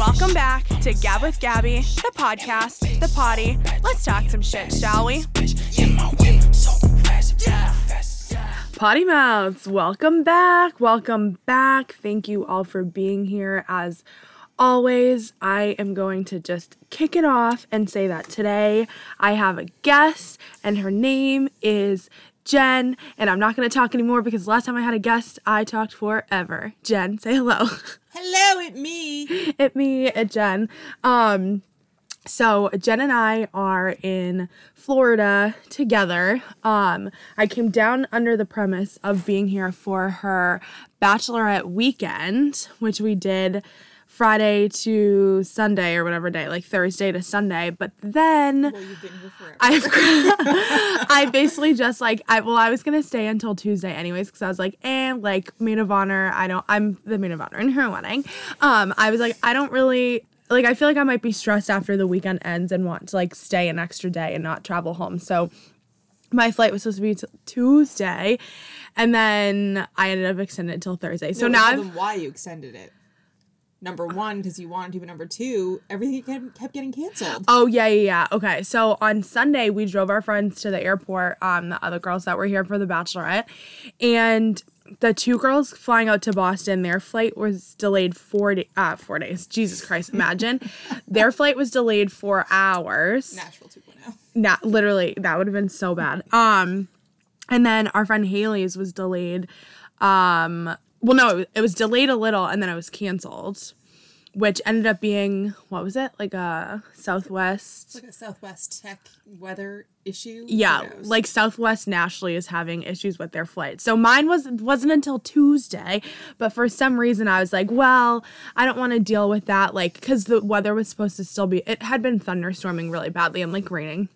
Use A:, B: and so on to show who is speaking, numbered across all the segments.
A: Welcome back to Gab with Gabby, the podcast, the potty. Let's talk some shit, shall we? Potty mouths, welcome back. Welcome back. Thank you all for being here. As always, I am going to just kick it off and say that today I have a guest, and her name is Jen. And I'm not going to talk anymore because last time I had a guest, I talked forever. Jen, say hello.
B: Hello, it me.
A: it me, it Jen. Um, so Jen and I are in Florida together. Um, I came down under the premise of being here for her bachelorette weekend, which we did Friday to Sunday or whatever day, like Thursday to Sunday. But then
B: Well, you've been here forever.
A: I I basically just like I well I was gonna stay until Tuesday anyways because I was like and like maid of honor I don't I'm the maid of honor in her wedding. Um I was like I don't really like I feel like I might be stressed after the weekend ends and want to like stay an extra day and not travel home. So my flight was supposed to be t- Tuesday, and then I ended up extending it until Thursday. So
B: No,
A: now I've
B: them why you extended it. Number one, because you wanted to, but number two, everything kept, kept getting canceled.
A: Oh yeah, yeah, yeah. Okay. So on Sunday we drove our friends to the airport, um, the other girls that were here for the bachelorette. And the two girls flying out to Boston, their flight was delayed four da- uh, four days. Jesus Christ, imagine. their flight was delayed four hours.
B: Nashville oh. 2.0.
A: Not literally, that would have been so bad. Um, and then our friend Haley's was delayed. Um, well, no, it was delayed a little, and then it was canceled, which ended up being what was it like a Southwest?
B: Like a Southwest Tech weather issue.
A: Yeah, like Southwest nationally is having issues with their flight. So mine was wasn't until Tuesday, but for some reason I was like, well, I don't want to deal with that like cuz the weather was supposed to still be it had been thunderstorming really badly and like raining.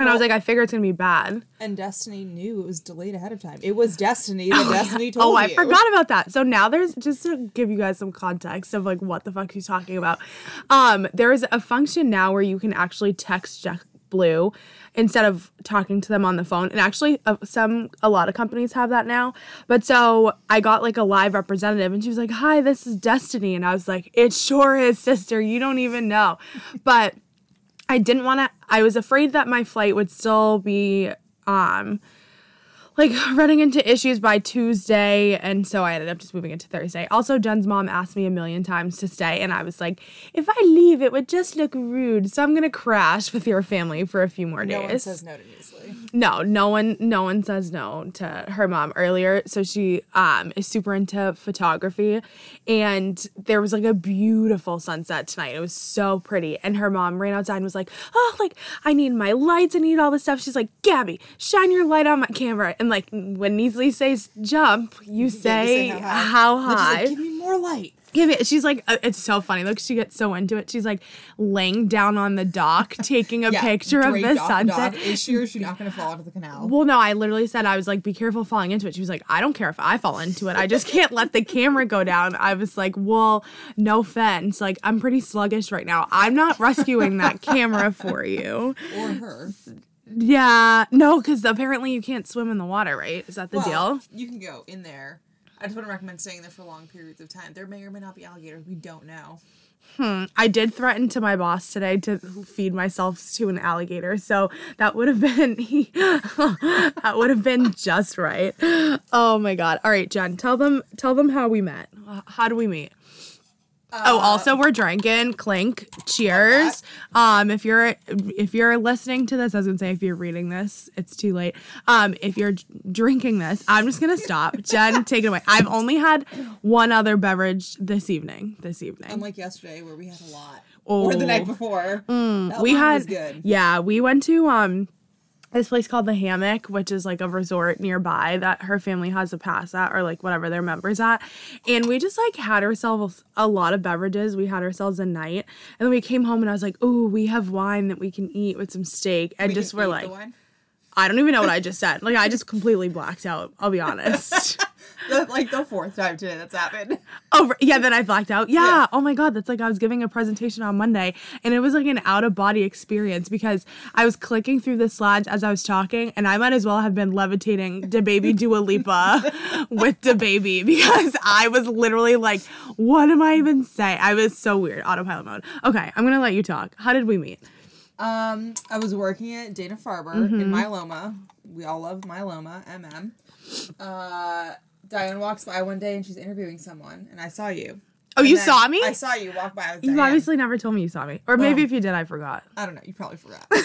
A: And I was like, I figure it's to be bad.
B: And Destiny knew it was delayed ahead of time. It was Destiny that Destiny told
A: Oh, I
B: you.
A: forgot about that. So now there's just to give you guys some context of like what the fuck she's talking about. Um, there is a function now where you can actually text Jack Blue instead of talking to them on the phone. And actually, uh, some a lot of companies have that now. But so I got like a live representative, and she was like, "Hi, this is Destiny," and I was like, "It sure is, sister. You don't even know." But I didn't want to. I was afraid that my flight would still be um like running into issues by Tuesday, and so I ended up just moving it to Thursday. Also, Jen's mom asked me a million times to stay, and I was like, if I leave, it would just look rude, so I'm gonna crash with your family for a few more days.
B: no one says no to Measley.
A: No, no one no one says no to her mom earlier. So she um is super into photography and there was like a beautiful sunset tonight. It was so pretty. And her mom ran outside and was like, Oh, like I need my lights, I need all this stuff. She's like, Gabby, shine your light on my camera. And like when Neasley says jump, you say,
B: say
A: how high.
B: like, Give me more light.
A: Give me. She's like, uh, it's so funny. Look, she gets so into it. She's like laying down on the dock, taking a
B: Yeah,
A: picture of the sunset.
B: Is she or is she not going to fall into the canal?
A: Well, no, I literally said I was like, be careful falling into it. She was like, I don't care if I fall into it. I just can't let the camera go down. I was like, well, no offense. Like, I'm pretty sluggish right now. I'm not rescuing that camera for you.
B: or her.
A: Yeah, no, because apparently you can't swim in the water, right? Is that the
B: Well,
A: deal?
B: You can go in there. I just wouldn't recommend staying there for long periods of time. There may or may not be alligators. We don't know. Hmm.
A: I did threaten to my boss today to feed myself to an alligator, so that would have been that would have been just right. Oh my god! All right, Jen, tell them tell them how we met. How do we meet? Oh, also we're drinking. Clink. Cheers. Um, if you're if you're listening to this, I was gonna say if you're reading this, it's too late. Um, if you're drinking this, I'm just gonna stop. Jen, take it away. I've only had one other beverage this evening. This evening.
B: Unlike yesterday, where we had a lot, or the
A: Oh.
B: night before. that
A: we had
B: good.
A: yeah we went to um this place called the hammock which is like a resort nearby that her family has a pass at or like whatever their members at. And we just like had ourselves a lot of beverages. We had ourselves a night. And then we came home and i was like oh we have wine that we can eat with some steak. And
B: We
A: just were like i don't even know what i just said. Like i just completely blacked out i'll be honest
B: The- like the fourth time today that's happened.
A: Oh yeah, then I blacked out. Yeah. Oh my god, that's like I was giving a presentation on Monday, and it was like an out of body experience because I was clicking through the slides as I was talking, and I might as well have been levitating the baby Dua Lipa with the baby because I was literally like, what am I even saying? I was so weird, autopilot mode. Okay, I'm gonna let you talk. How did we meet?
B: Um, I was working at Dana Farber
A: Mm-hmm.
B: in Myeloma. We all love Myeloma, MM. Uh, Diane walks by one day and she's interviewing someone, and I saw you.
A: Oh,
B: And
A: you saw me?
B: I saw you walk by with
A: You
B: Diane.
A: obviously never told me you saw me, or maybe
B: Oh.
A: if you did, I forgot.
B: I don't know. You probably forgot. um,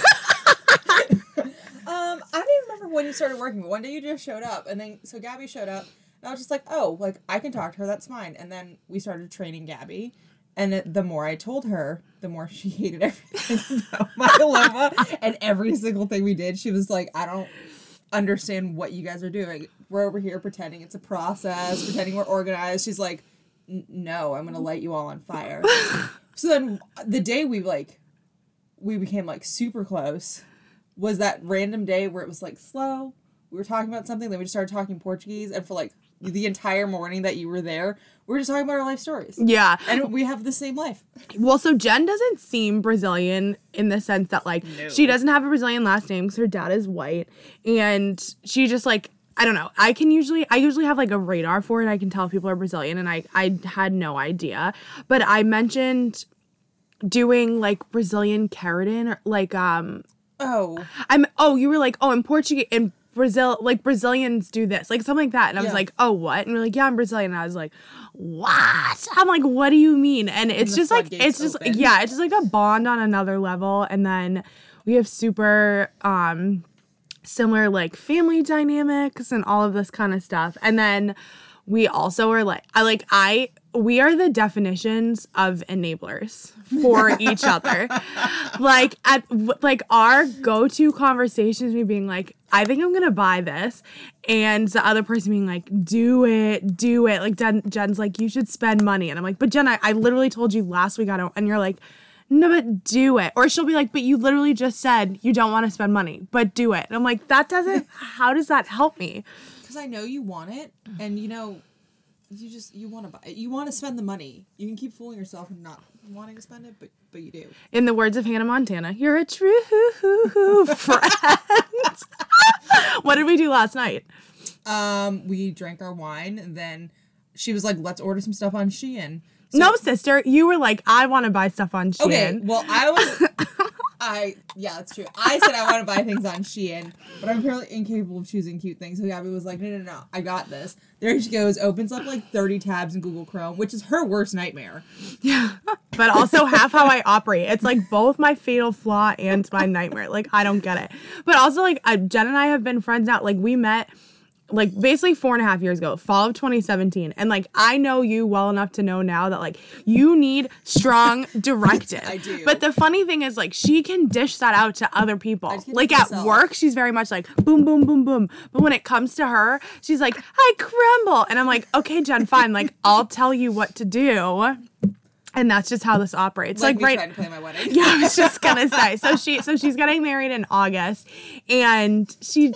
B: I don't even remember when you started working, but one day you just showed up, and then so Gabby showed up, and I was just like, oh, like I can talk to her. That's fine. And then we started training Gabby. And it, the more I told her, the more she hated everything about myeloma and every single thing we did. She was like, I don't understand what you guys are doing. We're over here pretending it's a process, pretending we're organized. She's like, no, I'm gonna light you all on fire. so then the day we like, we became like super close was that random day where it was like slow. We were talking about something, then we just started talking Portuguese, and for like the entire morning that you were there, we were just talking about our life stories.
A: Yeah.
B: And we have the same life.
A: Well, so Jen doesn't seem Brazilian in the sense that like
B: No.
A: she doesn't have a Brazilian last name because her dad is white, and she just like I don't know. I can usually I usually have like a radar for it. I can tell if people are Brazilian, and I I had no idea. But I mentioned doing like Brazilian keratin, or like um
B: Oh,
A: I'm oh you were like oh in Portuguese in Brazil like Brazilians do this like something like that and I was
B: Yeah.
A: like oh what and you're like yeah I'm Brazilian and I was like what I'm like what do you mean and it's
B: the
A: just like it's just
B: open.
A: yeah it's just like a bond on another level and then we have super um similar like family dynamics and all of this kind of stuff and then we also are like I like I we are the definitions of enablers for each other. Like at like our go-to conversations me being like I think I'm going to buy this and the other person being like do it, do it. Like Jen, Jen's like you should spend money and I'm like but Jen I, I literally told you last week I don't and you're like no, but do it. Or she'll be like, but you literally just said you don't want to spend money, but do it. And I'm like, that doesn't, how does that help me?
B: because I know you want it, and you know, you just you want to buy it. You want to spend the money. You can keep fooling yourself and not wanting to spend it, but but you do.
A: In the words of Hannah Montana, you're a true friend. what did we do last night?
B: Um, we drank our wine, and then she was like, "Let's order some stuff on Shein."
A: No, sister, you were like, I want to buy stuff on Shein.
B: Okay, well, I was. I yeah, that's true. I said I want to buy things on Shein, but I'm apparently incapable of choosing cute things. So Gabby was like, "No, no, no, I got this." There she goes, opens up like 30 tabs in Google Chrome, which is her worst nightmare.
A: Yeah, but also half how I operate. It's like both my fatal flaw and my nightmare. Like I don't get it. But also like uh, Jen and I have been friends now. Like we met like basically four and a half years ago, fall of 2017. And like I know you well enough to know now that like you need strong directive.
B: I do.
A: But the funny thing is like she can dish that out to other people. Like at
B: myself.
A: work, she's very much like boom, boom, boom, boom. But when it comes to her, she's like, I crumble. And I'm like, okay, Jen, fine. Like I'll tell you what to do. And that's just how this operates.
B: Like,
A: Like, right
B: trying to plan my wedding.
A: yeah, I was just gonna say. So she, so she's getting married in August, and she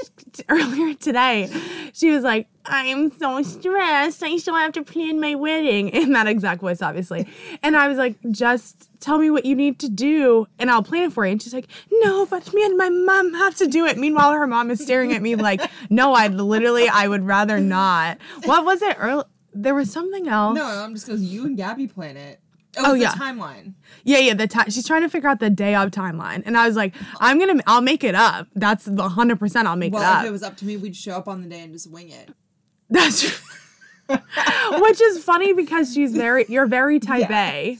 A: earlier today, she was like, "I'm so stressed. I still have to plan my wedding." In that exact voice, obviously. And I was like, "Just tell me what you need to do, and I'll plan it for you." And she's like, "No, but me and my mom have to do it." Meanwhile, her mom is staring at me like, "No, I'd literally, I would rather not." What was it? Early? There was something else.
B: No, I'm just because you and Gabby plan it. Oh,
A: Oh, yeah.
B: timeline.
A: Yeah, yeah. The time she's trying to figure out the day of timeline, and I was like, I'm gonna, I'll make it up. That's the hundred percent. I'll make
B: Well,
A: it up.
B: Well, if it was up to me, we'd show up on the day and just wing it.
A: That's which is funny because she's very, you're very type
B: Yeah.
A: A,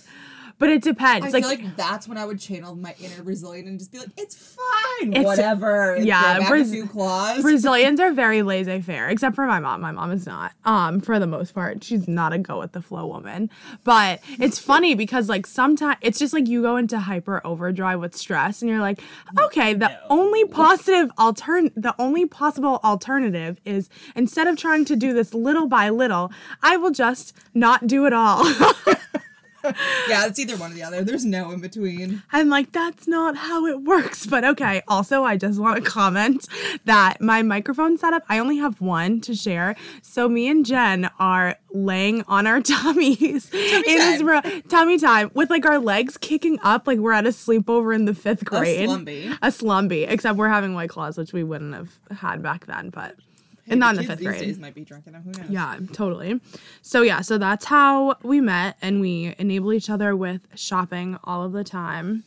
A: but it depends.
B: I
A: like,
B: feel like that's when I would channel my inner Brazilian and just be like, "It's fine,
A: It's-
B: whatever." and
A: yeah, Braz-
B: claws.
A: Brazilians are very laissez-faire, except for my mom. My mom is not. Um, for the most part, she's not a go with the flow woman. But it's funny because like sometimes it's just like you go into hyper overdrive with stress, and you're like, okay, the only positive altern, the only possible alternative is instead of trying to do this little by little, I will just not do it all.
B: yeah, it's either one or the other. There's no in between.
A: I'm like, that's not how it works. But okay. Also, I just want to comment that my microphone setup, I only have one to share. So me and Jen are laying on our tummies in this
B: time.
A: room, tummy time, with like our legs kicking up, like we're at a sleepover in the fifth grade.
B: slumby.
A: A slumby. Except we're having white claws, which we wouldn't have had back then, but and not in the fifth
B: these
A: grade.
B: days might be drunk enough. Who knows?
A: Yeah, totally. So yeah, so that's how we met and we enable each other with shopping all of the time.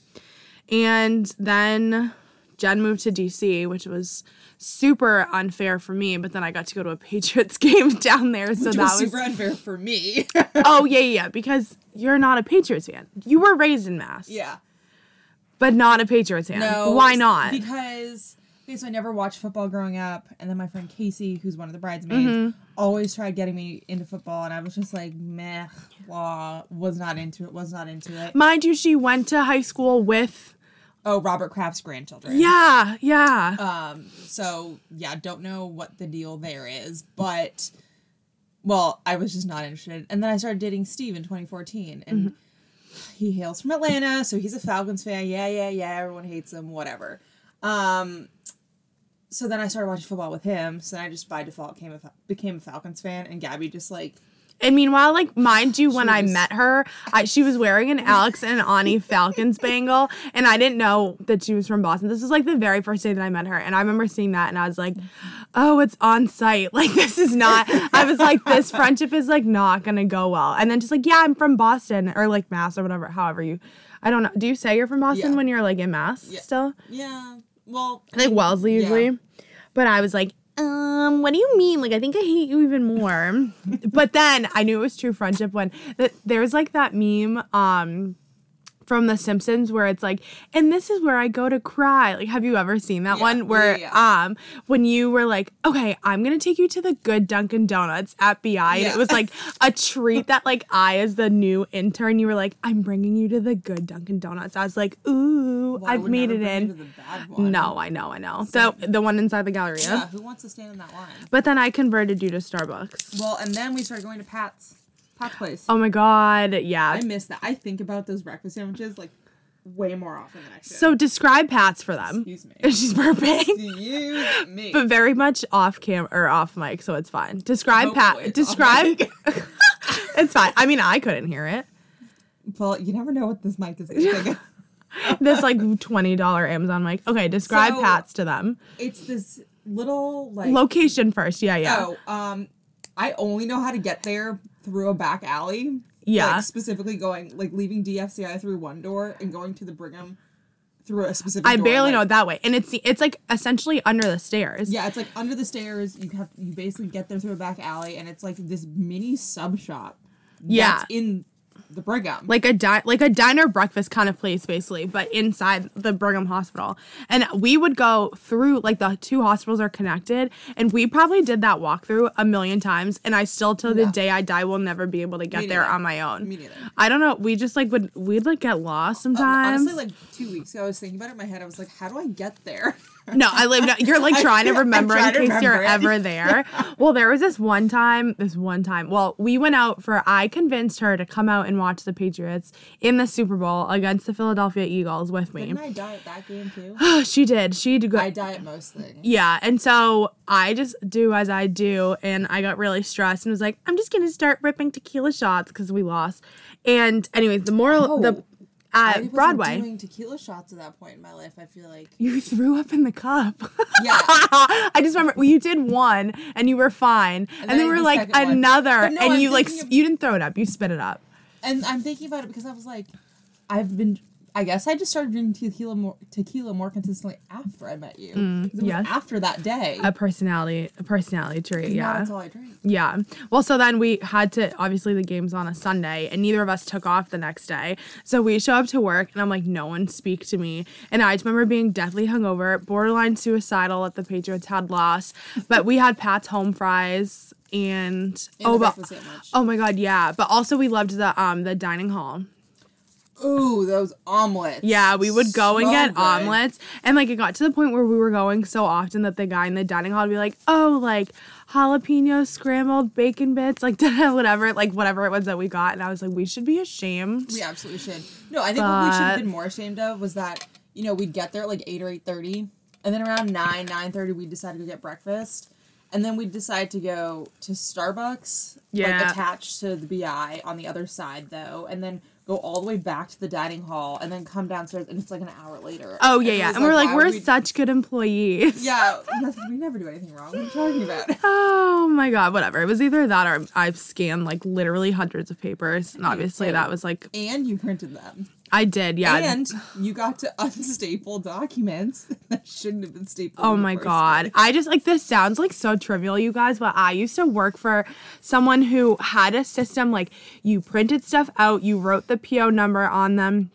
A: And then Jen moved to DC, which was super unfair for me, but then I got to go to a Patriots game down there, so
B: Which
A: that
B: was
A: was
B: super unfair for me.
A: Oh, yeah, yeah, yeah, because you're not a Patriots fan. You were raised in Mass.
B: yeah.
A: But not a Patriots fan.
B: No.
A: Why not?
B: Because okay, so I never watched football growing up, and then my friend Casey, who's one of the bridesmaids,
A: Mm-hmm.
B: always tried getting me into football, and I was just like, meh, blah, was not into it, was not into it.
A: Mind you, she went to high school with
B: Oh, Robert Kraft's grandchildren.
A: Yeah, yeah.
B: Um, so yeah, don't know what the deal there is, but well, I was just not interested. And then I started dating Steve in 2014, and he hails from Atlanta, so he's a Falcons fan. Yeah, yeah, yeah. Everyone hates him, whatever. Um, so then I started watching football with him. So then I just by default came a, became a Falcons fan, and Gabby just like
A: And meanwhile, like, mind you, when I met her, I, she was wearing an Alex and Ani Falcons bangle, and I didn't know that she was from Boston. This was like the very first day that I met her, and I remember seeing that, and I was like, "Oh, it's on sight. Like, this is not." I was like, "This friendship is like not gonna go well." And then just like, "Yeah, I'm from Boston or like Mass or whatever." However you, I don't know. Do you say you're from Boston
B: Yeah.
A: when you're like in Mass
B: Yeah.
A: still?
B: yeah, well,
A: like Wellesley
B: Yeah.
A: usually. But I was like, um, what do you mean? Like, I think I hate you even more. but then I knew it was true friendship when that there's like that meme, um, from The Simpsons where it's like, and this is where I go to cry. Like, have you ever seen that
B: Yeah,
A: one? Where
B: yeah,
A: um, when you were like, okay, I'm gonna take you to the good Dunkin' Donuts at BI, and it was like a treat that like I, as the new intern, you were like, I'm bringing you to the good Dunkin' Donuts. I was like, ooh,
B: Well,
A: I've made it in.
B: to the bad one.
A: No, I know, I know. The the one inside the Galleria.
B: Yeah, who wants to stand in that line?
A: But then I converted you to Starbucks.
B: Well, and then we started going to Pat's Place.
A: Oh my god, yeah.
B: I miss that. I think about those breakfast sandwiches like way more often than I should.
A: so describe Pat's for them.
B: excuse me.
A: She's burping.
B: Excuse me.
A: But very much off cam or off mic, so it's fine. Describe
B: Hopefully
A: Pat.
B: off
A: Describe. it's fine. I mean, I couldn't hear it.
B: well, you never know what this mic is
A: This like twenty dollar Amazon mic. Okay, describe
B: So-
A: Pat's to them.
B: It's this little like
A: Location first. Yeah, yeah,
B: Oh, um, I only know how to get there through a back alley.
A: yeah.
B: Like, specifically going like leaving DFCI through one door and going to the Brigham through a specific.
A: I
B: door,
A: barely
B: like-
A: know it that way, and it's the, it's like essentially under the stairs.
B: Yeah, it's like under the stairs. You have you basically get there through a back alley, and it's like this mini sub shop.
A: Yeah.
B: that's in the Brigham.
A: like a di- like a diner breakfast kind of place basically but inside the Brigham Hospital and we would go through like the two hospitals are connected and we probably did that walkthrough a million times and I still till the
B: Yeah.
A: day I die will never be able to get there on my own
B: Me neither.
A: I don't know we just like would we'd like get lost sometimes
B: Um, Honestly, like two weeks ago, I was thinking about it in my head. I was like, how do I get there?
A: No, I live. No, you're like trying to remember in
B: trying to
A: case you're
B: it.
A: ever there. Well, there was this one time. This one time. Well, we went out for. I convinced her to come out and watch the Patriots in the Super Bowl against the Philadelphia Eagles with me.
B: Didn't I die at that game too?
A: she did. She did. Go-
B: I die at most things.
A: yeah, and so I just do as I do, and I got really stressed and was like, I'm just gonna start ripping tequila shots because we lost. And anyways, the moral,
B: Oh,
A: the
B: I
A: Broadway,
B: doing tequila shots at that point in my life. I feel like
A: you threw up in the cup.
B: yeah.
A: I just remember well, you did one and you were fine, and,
B: then
A: then we were like another,
B: no,
A: and
B: I'm
A: you like
B: of-
A: you didn't throw it up, you spit it up.
B: And I'm thinking about it because I was like, I've been. I guess I just started drinking tequila more, tequila more consistently after I met you. 'Cause it was
A: Mm, yes.
B: After that day.
A: A personality, a personality trait. Yeah.
B: That's all I drink.
A: Yeah. Well, so then we had to obviously the game's on a Sunday and neither of us took off the next day. So we show up to work and I'm like, no one speak to me. And I just remember being deathly hungover, borderline suicidal that the Patriots had lost. But we had Pat's home fries and,
B: And
A: oh, but oh my god, yeah. But also we loved the um the dining hall.
B: Ooh, those omelets.
A: Yeah, we would go and get
B: good.
A: omelets. And like it got to the point where we were going so often that the guy in the dining hall would be like, Oh, like jalapeno scrambled bacon bits, like whatever, like whatever it was that we got. And I was like, we should be ashamed.
B: We absolutely should. No, I think what we should have been more ashamed of was that you know we'd get there at like eight or eight thirty, and then around nine nine thirty we decided to get breakfast, and then we'd decide to go to Starbucks,
A: Yeah.
B: like attached to the BI on the other side though, and then go all the way back to the dining hall, and then come downstairs, and it's like an hour later.
A: Oh yeah,
B: it
A: yeah. And we're like, we're
B: we-
A: such good employees.
B: yeah, we never do anything wrong. What are you talking about?
A: Oh my god, whatever. It was either that or I've scanned like literally hundreds of papers. And obviously that was like
B: And you printed them.
A: I did, yeah.
B: And you got to unstaple documents that shouldn't have been stapled.
A: Oh my god.
B: place.
A: I just like this sounds like so trivial, you guys, but I used to work for someone who had a system like you printed stuff out, you wrote the PO number on them.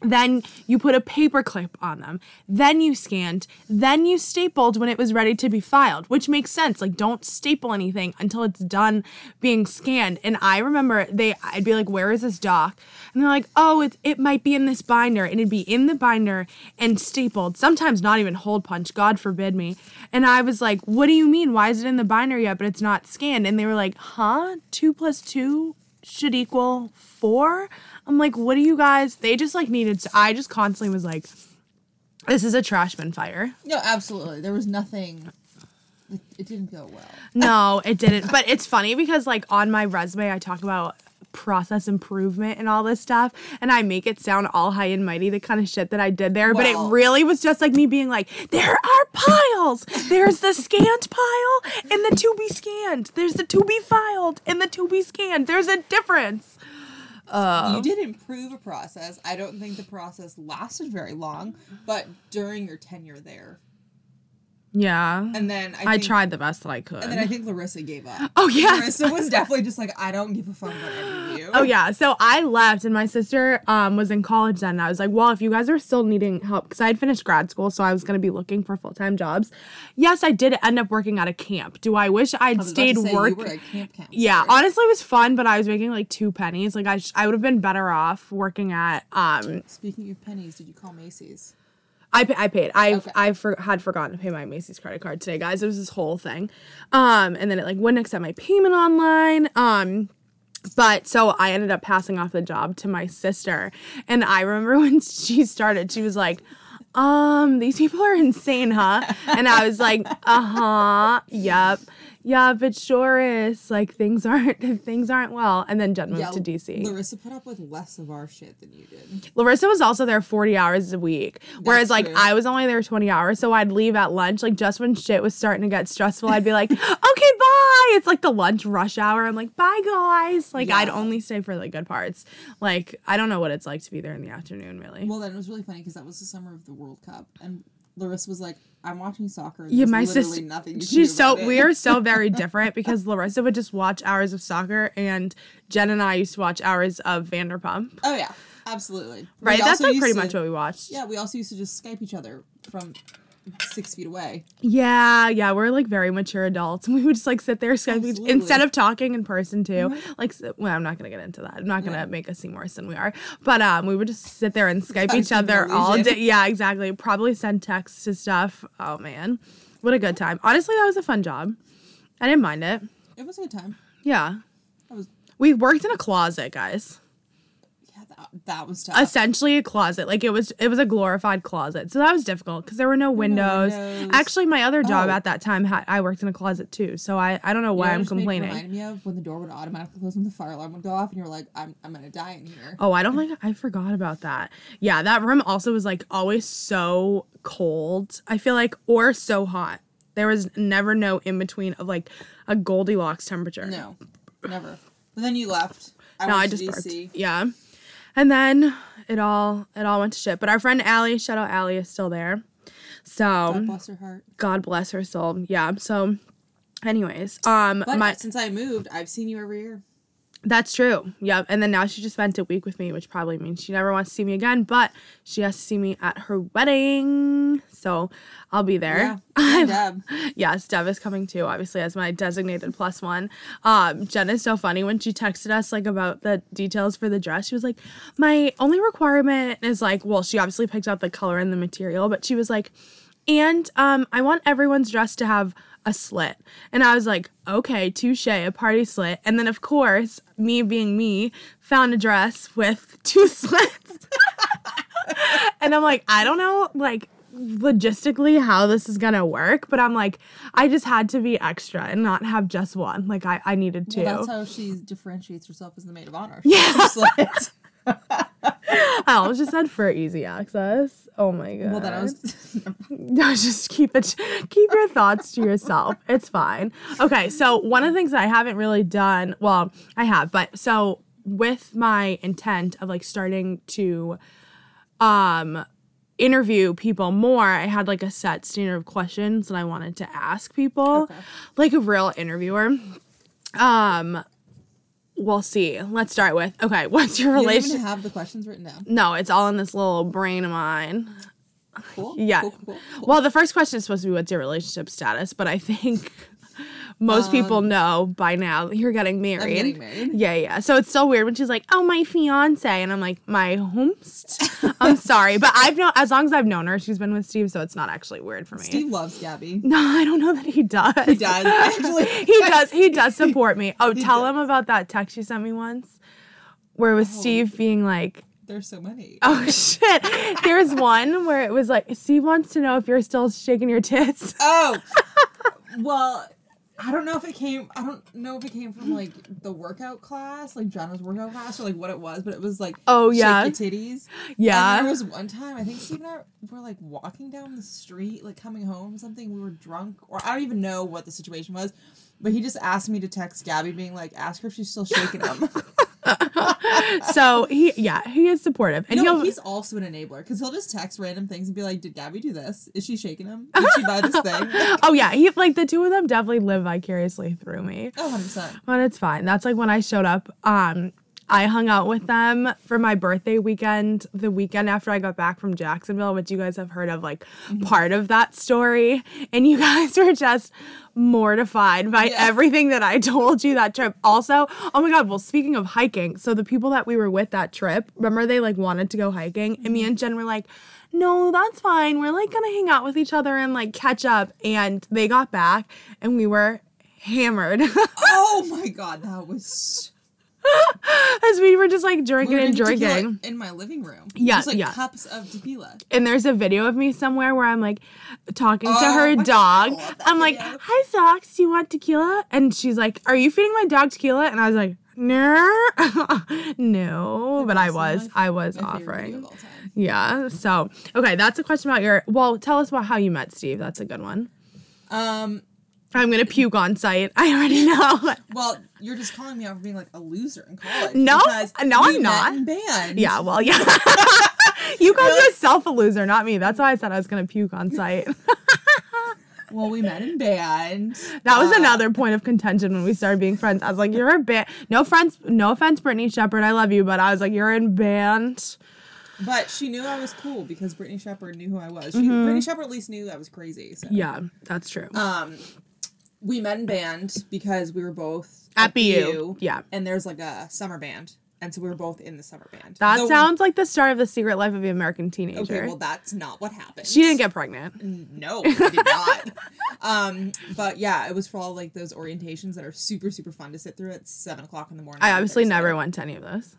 A: Then you put a paper clip on them. Then you scanned. Then you stapled when it was ready to be filed, which makes sense. Like, don't staple anything until it's done being scanned. And I remember they, I'd be like, "Where is this doc?" And they're like, "Oh, it it might be in this binder." And it'd be in the binder and stapled. Sometimes not even hold punch. God forbid me. And I was like, "What do you mean? Why is it in the binder yet, but it's not scanned?" And they were like, "Huh? Two plus two should equal four. I'm like, what do you guys? They just like needed. To, I just constantly was like, this is a trash bin fire.
B: No, absolutely. There was nothing. It, it didn't go well.
A: No, it didn't. But it's funny because like on my resume, I talk about process improvement and all this stuff, and I make it sound all high and mighty, the kind of shit that I did there. but it really was just like me being like, there are piles. There's the scanned pile and the to be scanned. There's the to be filed and the to be scanned. There's a difference. Oh.
B: You um, did improve a process. I don't think the process lasted very long, but during your tenure there,
A: Yeah.
B: and then I,
A: I tried the best that I could.
B: and then I think Larissa gave up.
A: Oh, yes.
B: Larissa was definitely just like, I don't give a fuck about any of you.
A: Oh yeah, so I left, and my sister um, was in college then. And I was like, well, if you guys are still needing help, because I had finished grad school, so I was gonna be looking for full time jobs. Yes, I did end up working at a camp. Do I wish I'd
B: I
A: stayed work?
B: You were a camp
A: yeah, honestly, it was fun, but I was making like two pennies. Like I, sh- I would have been better off working at. Um,
B: Speaking of pennies, did you call Macy's?
A: I, I paid. I
B: Okay.
A: I for- had forgotten to pay my Macy's credit card today, guys. It was this whole thing, um, and then it like wouldn't accept my payment online. Um, but so I ended up passing off the job to my sister, and I remember when she started, she was like. Um, these people are insane, huh? And I was like, uh huh, yep, yep, but sure is. Like things aren't things aren't well. And then Jen moved to DC.
B: Larissa put up with less of our shit than you did.
A: Larissa was also there 40 hours a week. Whereas
B: That's
A: like
B: true.
A: I was only there 20 hours. So I'd leave at lunch. Like just when shit was starting to get stressful, I'd be like, okay, bye. It's like the lunch rush hour. I'm like, bye guys. Like I'd only stay for the good parts. Like I don't know what it's like to be there in the afternoon, really.
B: Well, then it was really funny because that was the summer of the World Cup, and Larissa was like, "I'm watching soccer." And
A: yeah, my sister.
B: Nothing.
A: She's so
B: it."
A: we are so very different because Larissa would just watch hours of soccer, and Jen and I used to watch hours of Vanderpump.
B: Oh yeah, absolutely.
A: Right,
B: We
A: that's like pretty
B: to-
A: much what we watched.
B: Yeah, we also used to just Skype each other from six feet away.
A: Yeah, yeah, we're like very mature adults. and We would just like sit there Skype
B: Absolutely.
A: instead of talking in person too. Like, well, I'm not gonna get into that. I'm not gonna
B: Yeah.
A: make us seem worse than we are. But um, we would just sit there and Skype each other all day. Yeah, exactly. Probably send texts to stuff. Oh man, what a good time. Honestly, that was a fun job. I didn't mind it.
B: It was a good time.
A: Yeah,
B: was
A: we worked in a closet, guys.
B: That, was tough.
A: essentially a closet. Like it was it was a glorified closet. So that was difficult because there were no windows.
B: windows.
A: Actually, my other job
B: Oh.
A: at that time had I worked in a closet too. So I I don't know
B: You
A: why
B: know
A: I'm
B: just made-
A: complaining.
B: Reminded me of when the door would automatically close when the fire alarm would go off, and you're like, "I'm I'm gonna die in here."
A: Oh, I don't think I forgot about that. Yeah, that room also was like always so cold. I feel like or so hot. There was never no in between of like a Goldilocks temperature.
B: No, never. But then you left. I
A: No, I just
B: DC.
A: Yeah. And then it all it all went to shit. But our friend Allie, shout out Allie, is still there. So
B: God bless her heart.
A: God bless her soul. Yeah. So, anyways, um,
B: But
A: my
B: since I moved, I've seen you every year.
A: That's true. Yep. And then now she just spent a week with me, which probably means she never wants to see me again. But she has to see me at her wedding, so I'll be there.
B: Yeah, Deb.
A: yes, Dev is coming too, obviously as my designated plus one. Um, Jen is so funny when she texted us like about the details for the dress. She was like, "My only requirement is like, well, she obviously picked out the color and the material, but she was like." And um, I want everyone's dress to have a slit. And I was like, okay, touche, a party slit. And then, of course, me being me, found a dress with two slits. and I'm like, I don't know, like, logistically how this is gonna work, but I'm like, I just had to be extra and not have just one. Like, I, I needed to.
B: Well, that's how she differentiates herself as the maid of honor.
A: Yeah. I almost just said for easy access. Oh my god.
B: well, then I was.
A: No, just keep it keep your thoughts to yourself. It's fine. Okay, so one of the things that I haven't really done, well, I have, but so with my intent of like starting to um interview people more, I had like a set standard of questions that I wanted to ask people.
B: Okay.
A: Like a real interviewer. Um we'll see. Let's start with okay, what's your
B: You
A: relationship?
B: even have the questions written down.
A: No, it's all in this little brain of mine.
B: Cool.
A: Yeah.
B: Cool, cool, cool.
A: Well, the first question is supposed to be what's your relationship status, but I think most people know by now you're getting married.
B: Um, I'm getting married.
A: Yeah, yeah. So it's still weird when she's like, "Oh, my fiance," and I'm like, "My host." I'm sorry, but I've known as long as I've known her, she's been with Steve, so it's not actually weird for me.
B: Steve loves Gabby.
A: No, I don't know that he does.
B: He does. Actually,
A: he does. He does support me. Oh,
B: He
A: tell
B: does.
A: him about that text you sent me once, where it was Steve being like,
B: There's so many.
A: Oh shit. There's one where it was like, Steve wants to know if you're still shaking your tits.
B: Oh, well, I don't know if it came. I don't know if it came from like the workout class, like John's workout class, or like what it was. But it was like,
A: Oh,
B: shake
A: yeah.
B: titties.
A: Yeah.
B: And there was one time I think Steve and I were like walking down the street, like coming home, something. We were drunk, or I don't even know what the situation was. But he just asked me to text Gabby, being like, "Ask her if she's still shaking him.
A: So he yeah, he is supportive. And
B: you know, he's also an enabler because he'll just text random things and be like, "Did Gabby do this? Is she shaking him? Did she buy this thing?"
A: Oh yeah, he like the two of them definitely live vicariously through me.
B: Oh, 100 percent.
A: But it's fine. That's like when I showed up. Um, I hung out with them for my birthday weekend, the weekend after I got back from Jacksonville, which you guys have heard of like
B: Mm-hmm.
A: part of that story. And you guys were just mortified by
B: Yeah.
A: everything that I told you that trip. Also, oh my God, well, speaking of hiking, so the people that we were with that trip, remember they like wanted to go hiking? And me and Jen were like, no, that's fine. We're like gonna hang out with each other and like catch up. And they got back and we were hammered.
B: Oh my god, that was.
A: As we were just like drinking and
B: drinking in my living room.
A: Yeah,
B: just like
A: yeah.
B: cups of tequila.
A: And there's a video of me somewhere where I'm like talking to
B: Oh
A: her dog.
B: God, I love that
A: I'm like,
B: video.
A: hi, Socks, do you want tequila? And she's like, are you feeding my dog tequila? And I was like, no, no, but I was, I was
B: my favorite video
A: offering.
B: of.
A: Yeah. So, okay, that's a question about your, well, tell us about how you met Steve. That's a good one.
B: Um.
A: I'm going to puke on sight. I already know.
B: Well, you're just calling me out for being like a loser in college.
A: No, no, I'm not.
B: in band.
A: yeah, well, yeah. you called yourself a loser, not me. That's why I said I was going to puke on sight.
B: Well, we met in band.
A: That was
B: Uh,
A: another point of contention when we started being friends. I was like, "You're a band." No friends, no offense, Brittany Shepard. I love you, but I was like, "You're in band."
B: But she knew I was cool because Brittany Shepard knew who I was. She, Brittany Shepard at least knew I was crazy. So.
A: Mm-hmm. Yeah, that's true.
B: Um, we met in band because we were both
A: At BU, yeah.
B: and there's like a summer band, and so we were both in the summer band.
A: that
B: Though-
A: sounds like the start of the Secret Life of the American Teenager.
B: okay. Well, that's not what happened.
A: she didn't get pregnant.
B: No, I did not. um, but yeah, it was for all like those orientations that are super super fun to sit through at seven o'clock in the morning.
A: I obviously
B: Thursday.
A: never went to any of those.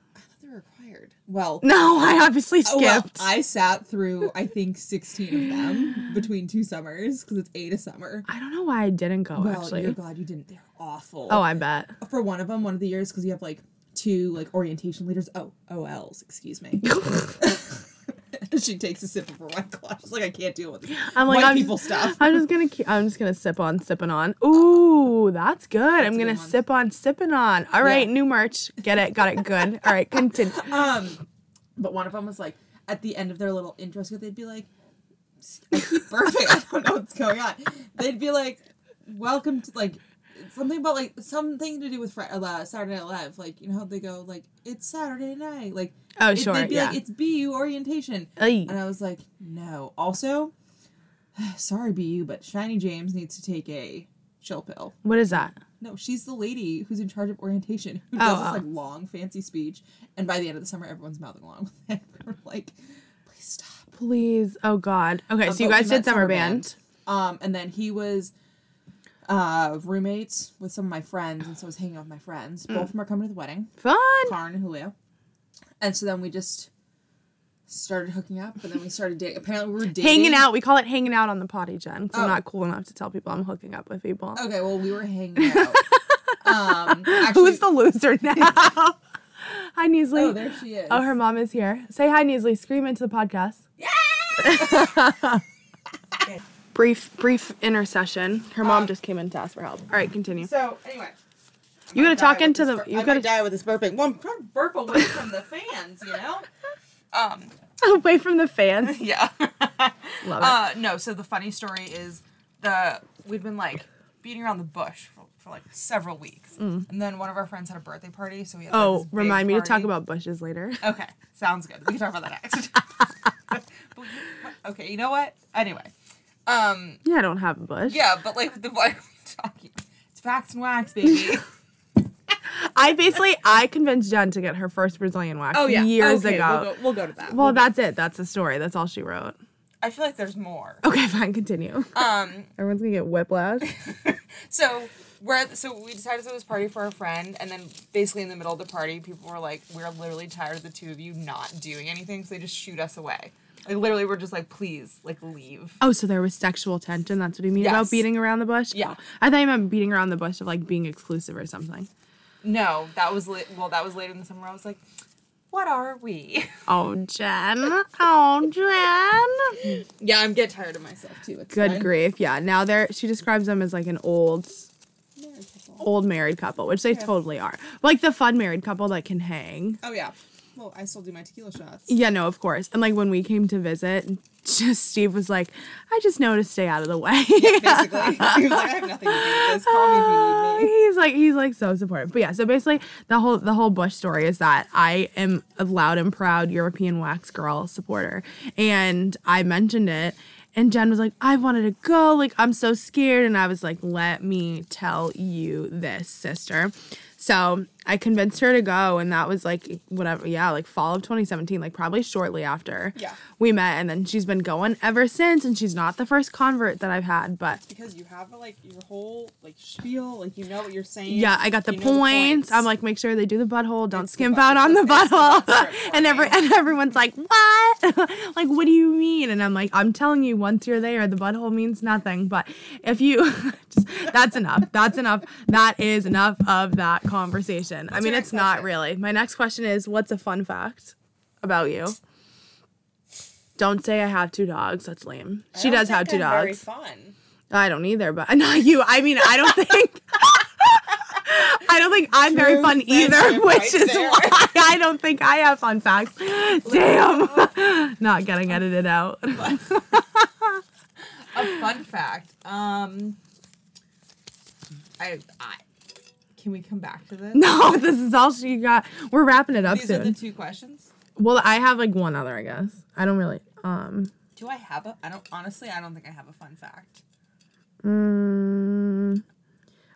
B: I thought they were required. Well,
A: No, I obviously
B: Oh, well,
A: skipped.
B: I sat through I think sixteen of them between two summers because it's eight a summer.
A: I don't know why I didn't go.
B: Well,
A: actually.
B: you're glad you didn't. They're awful.
A: Oh, I bet.
B: for one of them, one of the years, because you have like two like orientation leaders. Oh, OLs, excuse me. she takes a sip of her white claw. She's like, I can't deal with this
A: I'm like,
B: white
A: I'm,
B: people stuff.
A: I'm just gonna keep. I'm just gonna sip on sipping on. Ooh, that's good. I'm gonna sip on sipping on. All right,
B: Yeah.
A: new merch. Get it? Got it. Good. All right, continue.
B: Um, but one of them was like, at the end of their little intro skit, they'd be like, I keep burping. I don't know what's going on. They'd be like, welcome to like something about like something to do with Fri uh, Saturday Night Live. Like you know how they go like it's Saturday night. Like
A: Oh,
B: it-
A: sure,
B: They'd be
A: yeah.
B: like it's BU orientation.
A: Ay.
B: And I was like, no. Also, sorry, BU, but Shiny James needs to take a chill pill.
A: What is that?
B: No, she's the lady who's in charge of orientation who
A: Oh,
B: does this
A: oh.
B: like long, fancy speech. And by the end of the summer, everyone's mouthing along with it. We're like, please stop.
A: Please. Oh God. Okay,
B: Uh,
A: so you guys did summer band.
B: Um, and then he was uh roommates with some of my friends, and so I was hanging out with my friends.
A: Mm.
B: Both of them are coming to the wedding,
A: Fun.
B: Karin and Julio. And so then we just started hooking up, and then we started dating. Apparently, we were dating.
A: Hanging out. We call it hanging out on the potty, Jen. 'cause I'm
B: Oh.
A: not cool enough to tell people I'm hooking up with people.
B: Okay, well, we were hanging out. um, actually,
A: Who's the loser now? hi, Neasley.
B: Oh, there she is.
A: Oh, her mom is here. Say hi, Neasley. Scream into the podcast. brief, brief intercession. Her mom
B: Um,
A: just came in to ask for help. All right, continue.
B: So anyway,
A: You gotta talk into the.
B: bur-
A: You
B: I
A: gotta
B: die with this burping. Well, I'm burp away from the fans, you know. Um.
A: away from the fans.
B: Yeah.
A: Love it.
B: uh, no. So the funny story is the we've been like beating around the bush for, for like several weeks, and then one of our friends had a birthday party, so we had. like,
A: Mm. oh, remind me to talk about bushes later.
B: Okay, sounds good. We can talk about that next. Okay, you know what? Anyway, um,
A: Yeah, I don't have a bush.
B: yeah, but like the why are we talking? It's facts and wax, baby.
A: I basically I convinced Jen to get her first Brazilian wax years
B: Oh, Okay,
A: ago.
B: We'll go, we'll go to that.
A: Well, that's it. That's the story. That's all she wrote.
B: I feel like there's more.
A: Okay, fine. Continue.
B: Um,
A: Everyone's gonna get whiplash.
B: so we're at, so we decided to throw this party for a friend, and then basically in the middle of the party, people were like, "We're literally tired of the two of you not doing anything," so they just shoot us away. Like literally, we're just like, "Please, like leave."
A: Oh, so there was sexual tension. That's what you mean
B: Yes.
A: about beating around the bush?
B: Yeah.
A: I thought you meant beating around the bush of like being exclusive or something.
B: No, that was li- well, that was later in the summer. I was like, "What are we?"
A: Oh, Jen. Oh, Jen.
B: yeah, I'm getting tired of myself too. It's
A: Good
B: fine.
A: grief. Yeah. Now they're she describes them as like an old old married couple, which they totally are. Like the fun married couple that can hang.
B: Oh yeah. Well, I still do my tequila shots.
A: Yeah, no, of course. And like when we came to visit, just Steve was like, I just know to stay out of the way.
B: Basically, he was like, "I have nothing to do with this. Call me if you need me."
A: he's like he's like so supportive. But yeah, so basically the whole the whole Bush story is that I am a loud and proud European wax girl supporter. And I mentioned it and Jen was like, I wanted to go, like I'm so scared. And I was like, let me tell you this, sister. So I convinced her to go, and that was like whatever, yeah, like fall of 2017, like probably shortly after
B: Yeah.
A: we met, and then she's been going ever since. And she's not the first convert that I've had, but
B: Because you have like your whole like spiel, like you know what you're saying.
A: Yeah, I got the
B: you know
A: points. I'm like, make sure they do the butthole. Don't
B: It's
A: skimp out on the
B: it's the- it's the
A: butthole.
B: butt strip for
A: and every and everyone's like, what? like, what do you mean? And I'm like, I'm telling you, once you're there, the butthole means nothing. But if you, just, that's enough. That's enough. That is enough of that conversation. I mean, it's not
B: question?
A: really. My next question is, what's a fun fact about you? Don't say I have two dogs. That's lame.
B: I
A: She does have two
B: I'm Very
A: dogs.
B: fun.
A: I don't either, but not you. I mean, I don't think. I don't think I'm very fun either, which
B: right
A: is
B: there.
A: why I don't think I have fun facts. Damn, not getting edited out.
B: A fun fact. Um, I, I can we come back to this?
A: No, this is all she got. We're wrapping it up
B: These are the
A: soon.
B: two questions.
A: Well, I have like one other, I guess. I don't really. Um.
B: Do I have a? I don't honestly. I don't think I have a fun fact.
A: Mm,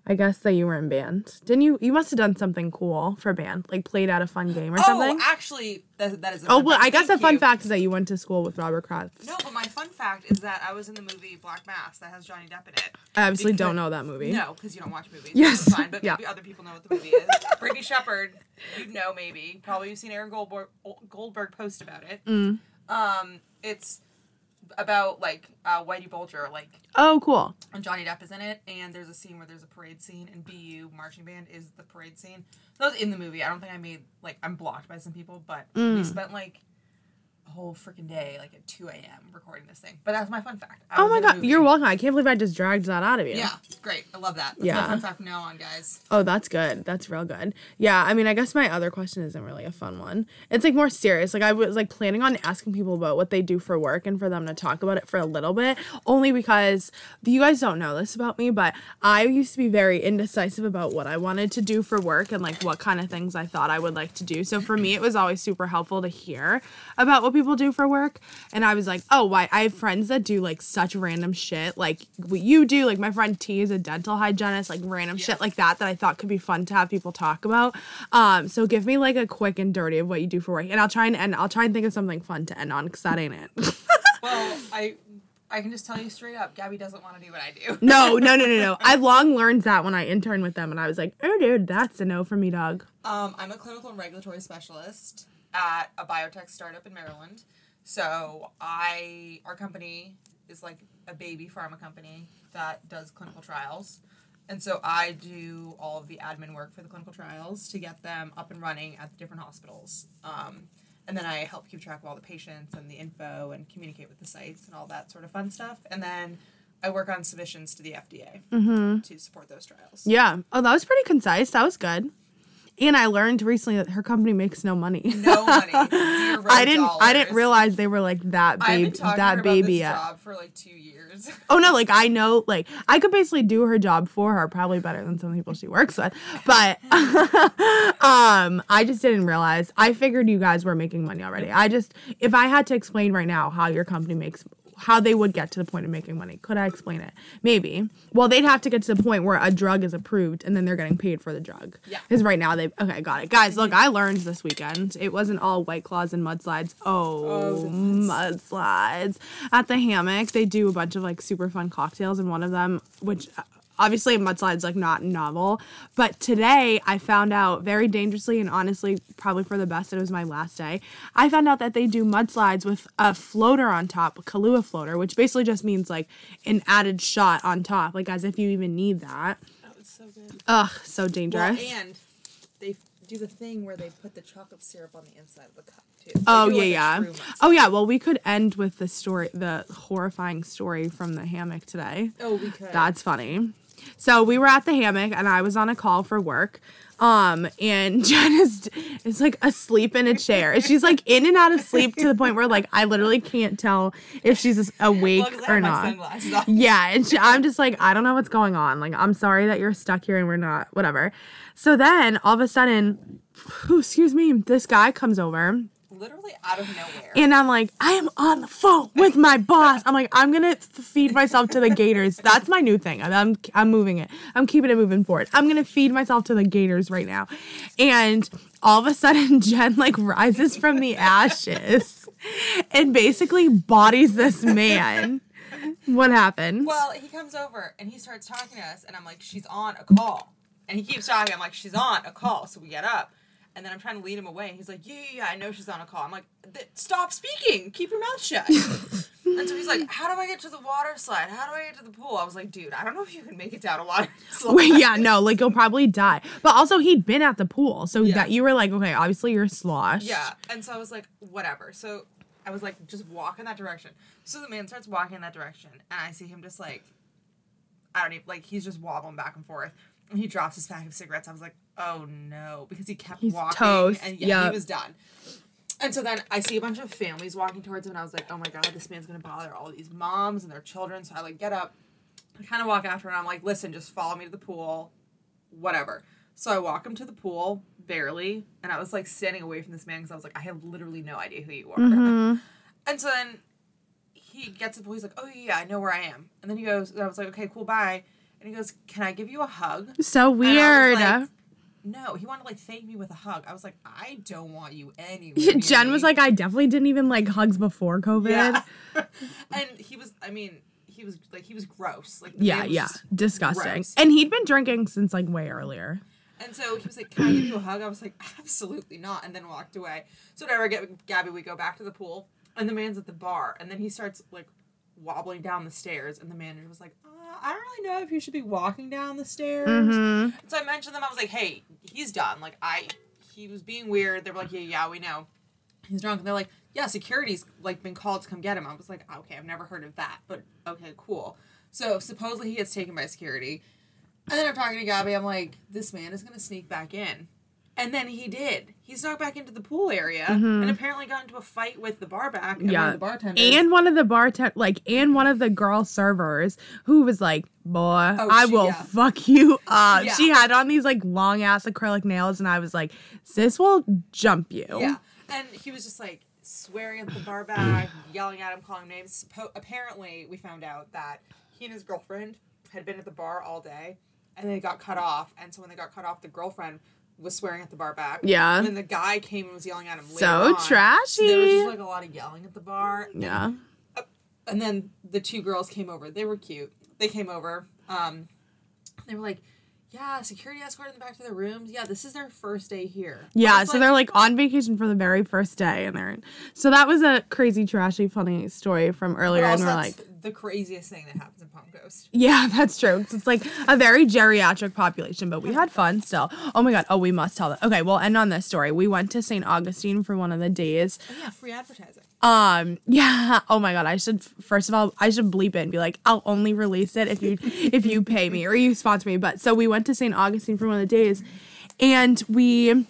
A: I guess that you were in band. Didn't you? You must have done something cool for band, like played out a fun game or something.
B: Oh, actually, that, that is. A
A: Oh, well,
B: fact.
A: I guess
B: Thank
A: the fun
B: you.
A: fact is that you went to school with Robert Kraft.
B: No, but my fun fact is that I was in the movie Black Mass that has Johnny Depp in it.
A: I obviously don't know that movie.
B: No, because you don't watch movies.
A: Yes.
B: It's fine, but
A: Yeah.
B: maybe other people know what the movie is. Brittany Shepard, you know maybe. Probably you've seen Aaron Goldberg, Goldberg post about it.
A: Mm.
B: Um, it's about like uh, Whitey Bulger, like
A: Oh, cool.
B: and Johnny Depp is in it, and there's a scene where there's a parade scene, and BU marching band is the parade scene. That was in the movie. I don't think I made like I'm blocked by some people, but we
A: Mm.
B: spent like whole freaking day, like at 2 a.m. recording this thing. But that's my fun fact. I
A: Oh my god, you're welcome. I can't believe I just dragged that out of you.
B: Yeah, great. I love that. That's
A: Yeah.
B: my fun fact from now on, guys.
A: Oh, that's good. That's real good. Yeah, I mean, I guess my other question isn't really a fun one. It's like more serious. Like I was like planning on asking people about what they do for work and for them to talk about it for a little bit, only because you guys don't know this about me, but I used to be very indecisive about what I wanted to do for work and like what kind of things I thought I would like to do. So for me, it was always super helpful to hear about what people do for work. And I was like, oh, why? I have friends that do like such random shit, like what you do. Like my friend T is a dental hygienist, like random shit like that that I thought could be fun to have people talk about. Um, so give me like a quick and dirty of what you do for work, and I'll try and end. I'll try and think of something fun to end on because that ain't it.
B: Well, I I can just tell you straight up, Gabby doesn't want to do what I do.
A: No, no, no, no, no. I long learned that when I interned with them, and I was like, oh, dude, that's a no for me, dog.
B: Um, I'm a clinical and regulatory specialist at a biotech startup in Maryland. So I, our company is like a baby pharma company that does clinical trials. And so I do all of the admin work for the clinical trials to get them up and running at the different hospitals. Um, and then I help keep track of all the patients and the info and communicate with the sites and all that sort of fun stuff. And then I work on submissions to the FDA to support those trials.
A: Yeah. Oh, that was pretty concise. That was good. And I learned recently that her company makes no money.
B: No money.
A: I didn't. I didn't realize they were like that baby. That baby.
B: this job for like two years.
A: Oh no, like I know, like I could basically do her job for her, probably better than some people she works with. But um, I just didn't realize. I figured you guys were making money already. I just, if I had to explain right now how your company makes, how they would get to the point of making money, could I explain it? Maybe. Well, they'd have to get to the point where a drug is approved and then they're getting paid for the drug.
B: Yeah.
A: Because right now they, okay, got it, guys. Look, I learned this weekend. It wasn't all white claws and mudslides. Oh,
B: Oh,
A: mudslides at the hammock. They do a bunch of like super fun cocktails, and one of them, which obviously a mudslide's like not novel, but today I found out very dangerously and honestly, probably for the best. It was my last day. I found out that they do mudslides with a floater on top, a Kahlua floater, which basically just means like an added shot on top, like as if you even need that.
B: That was so good.
A: Ugh, so
B: Well,
A: dangerous.
B: and they do the thing where they put the chocolate syrup on the inside of the cup too. They
A: Oh yeah,
B: like,
A: yeah. Oh yeah. Well, we could end with the story, the horrifying story from the hammock today.
B: Oh, we could.
A: That's funny. So we were at the hammock and I was on a call for work. Um, and Jen is is like asleep in a chair. And she's like in and out of sleep to the point where like I literally can't tell if she's awake
B: Well,
A: or not. Yeah, and she, I'm just like, I don't know what's going on. Like, I'm sorry that you're stuck here and we're not, whatever. So then all of a sudden, excuse me, this guy comes over
B: Literally out of nowhere.
A: and I'm like, I am on the phone with my boss. I'm like, I'm gonna feed myself to the gators. That's my new thing. I'm, I'm I'm moving it. I'm keeping it moving forward. I'm gonna feed myself to the gators right now. And all of a sudden, Jen like rises from the ashes and basically bodies this man. What happened?
B: well, he comes over and he starts talking to us, and I'm like, she's on a call. And he keeps talking. I'm like, she's on a call. So we get up. And then I'm trying to lead him away. And he's like, yeah, yeah, yeah, I know she's on a call. I'm like, stop speaking. Keep your mouth shut. and so he's like, how do I get to the water slide? How do I get to the pool? I was like, dude, I don't know if you can make it down a water slide.
A: Wait, yeah, no, like you'll probably die. But also, he'd been at the pool, so
B: Yeah.
A: that you were like, okay, obviously you're sloshed.
B: Yeah. And so I was like, whatever. So I was like, just walk in that direction. So the man starts walking in that direction, and I see him just like, I don't even, like, he's just wobbling back and forth. He drops his pack of cigarettes. I was like, oh no. Because he kept
A: He's
B: walking.
A: toast.
B: And yeah,
A: Yep.
B: he was done. And so then I see a bunch of families walking towards him, and I was like, oh my god, this man's gonna bother all these moms and their children. So I like get up, I kind of walk after, him, and I'm like, listen, just follow me to the pool, whatever. So I walk him to the pool, barely, and I was like standing away from this man because I was like, I have literally no idea who you are.
A: Mhm.
B: And so then he gets to the pool, he's like, oh yeah, I know where I am. And then he goes, and I was like, okay, cool, bye. And he goes, can I give you a hug?
A: So
B: And I was
A: weird.
B: like, no, he wanted to like thank me with a hug. I was like, I don't want you anywhere.
A: Jen was like, I definitely didn't even like hugs before COVID.
B: yeah.
A: Yeah,
B: and he was, I mean, he was like, he was gross. Like,
A: yeah,
B: just-
A: disgusting.
B: gross.
A: And he'd been drinking since like way earlier.
B: And so he was like, "Can I give you a hug?" I was like, "Absolutely not," and then walked away. So whatever, get Gabby, we go back to the pool, and the man's at the bar, and then he starts like wobbling down the stairs, and the manager was like, uh, "I don't really know if you should be walking down the stairs."
A: Mm-hmm.
B: So I mentioned them. I was like, "Hey, he's done. Like I, he was being weird." They were like, "Yeah, yeah, we know." He's drunk, and they're like, "Yeah, security's like been called to come get him." I was like, "Okay, I've never heard of that, but okay, cool." So supposedly he gets taken by security. And then I'm talking to Gabby. I'm like, this man is gonna sneak back in, and then he did. He snuck back into the pool area and apparently got into a fight with the bar back and one
A: Mm-hmm. Yeah.
B: of the bartenders.
A: And one of the bartend like and one of the girl servers who was like, Boy,
B: Oh,
A: I
B: she-
A: will
B: yeah.
A: fuck you up.
B: Yeah.
A: She had on these like long ass acrylic nails, and I was like, Sis will jump you.
B: yeah, and he was just like swearing at the bar back, yelling at him, calling him names. Suppo- apparently, we found out that he and his girlfriend had been at the bar all day, and they got cut off. And so when they got cut off, the girlfriend was swearing at the bar back.
A: Yeah.
B: And then the guy came and was yelling at him.
A: So
B: on. So there was just like a lot of yelling at the bar.
A: Yeah.
B: and then the two girls came over. They were cute. They came over. Um, they were like, "Yeah, security escorted them back to their rooms. Yeah, this is their first day here."
A: Yeah, so they're like on vacation for the very first day, and they're so that was a crazy, trashy, funny story from earlier, and we're like,
B: the craziest thing that happens in Palm Coast.
A: yeah, that's true. It's like a very geriatric population, but we had fun still. Oh my god, oh we must tell that. Okay, we'll end on this story. We went to St. Augustine for one of the days.
B: Oh, yeah, free advertising.
A: Um, yeah. Oh my god, I should first of all, I should bleep it and be like, I'll only release it if you if you pay me or you sponsor me. But so we went to St. Augustine for one of the days, and we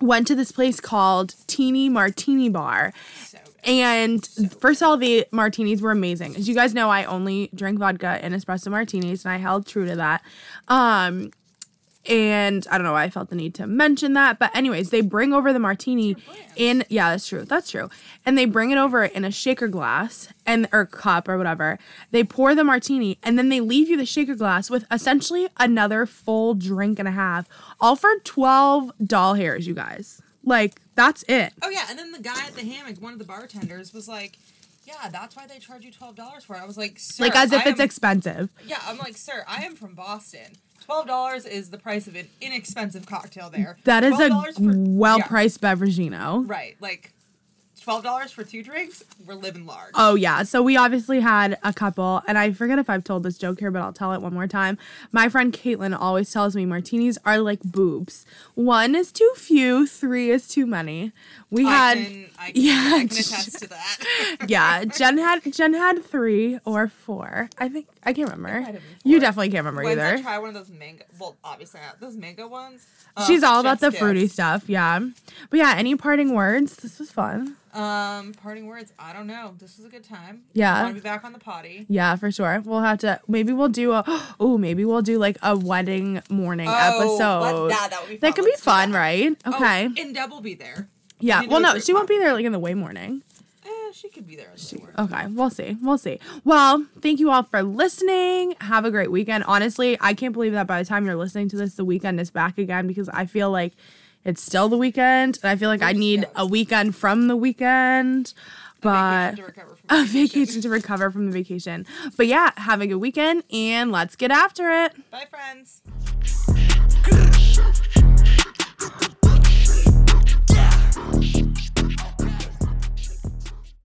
A: went to this place called Tini Martini Bar.
B: So.
A: And first of all, the martinis were amazing. As you guys know, I only drink vodka and espresso martinis, and I held true to that. Um, and I don't know why I felt the need to mention that, but anyways, they bring over the martini in yeah, that's true. That's true. And they bring it over in a shaker glass and or cup or whatever. They pour the martini and then they leave you the shaker glass with essentially another full drink and a half, all for 12 doll hairs, you guys. Like that's it.
B: Oh yeah, and then the guy at the hammock, one of the bartenders, was like, "Yeah, that's why they charge you twelve dollars for it." I was like, Sir,
A: Like as if
B: I
A: it's
B: am-
A: expensive.
B: Yeah, I'm like, sir, I am from Boston. Twelve dollars is the price of an inexpensive cocktail there.
A: That is a
B: $12 for-
A: well
B: yeah,
A: priced beverageino.
B: right, like twelve dollars for two drinks. We're living large.
A: Oh yeah. So we obviously had a couple, and I forget if I've told this joke here, but I'll tell it one more time. My friend Caitlin always tells me martinis are like boobs. One is too few, three is too many. We
B: I
A: had
B: can, I can,
A: yeah,
B: I can attest to that.
A: yeah. Jen had Jen had three or four. I think I can't remember.
B: might have been
A: You definitely can't remember
B: Once I
A: either.
B: try one of those mango, well, obviously not those mango ones. uh,
A: She's all about the fruity stuff, yeah. But yeah, any parting words? This was fun.
B: Um, parting words. I don't know. This was a good time.
A: Yeah.
B: Want to be back on the potty.
A: Yeah, for sure. We'll have to maybe we'll do a oh maybe we'll do like a wedding morning
B: Oh,
A: episode.
B: that- that would be Fun.
A: That could be
B: Let's do
A: fun,
B: that.
A: right? Okay.
B: Oh, and Deb will be there.
A: yeah. Well, no, she won't be there like in the way morning.
B: She could be there. In the morning.
A: Okay, we'll see. We'll see. Well, thank you all for listening. Have a great weekend. Honestly, I can't believe that by the time you're listening to this, the weekend is back again because I feel like it's still the weekend, and I feel like I need
B: go.
A: a weekend from the weekend. But
B: Vacation to from
A: a
B: vacation.
A: vacation to recover from the vacation. But yeah, have a good weekend and let's get after it.
B: Bye, friends.
C: Yeah.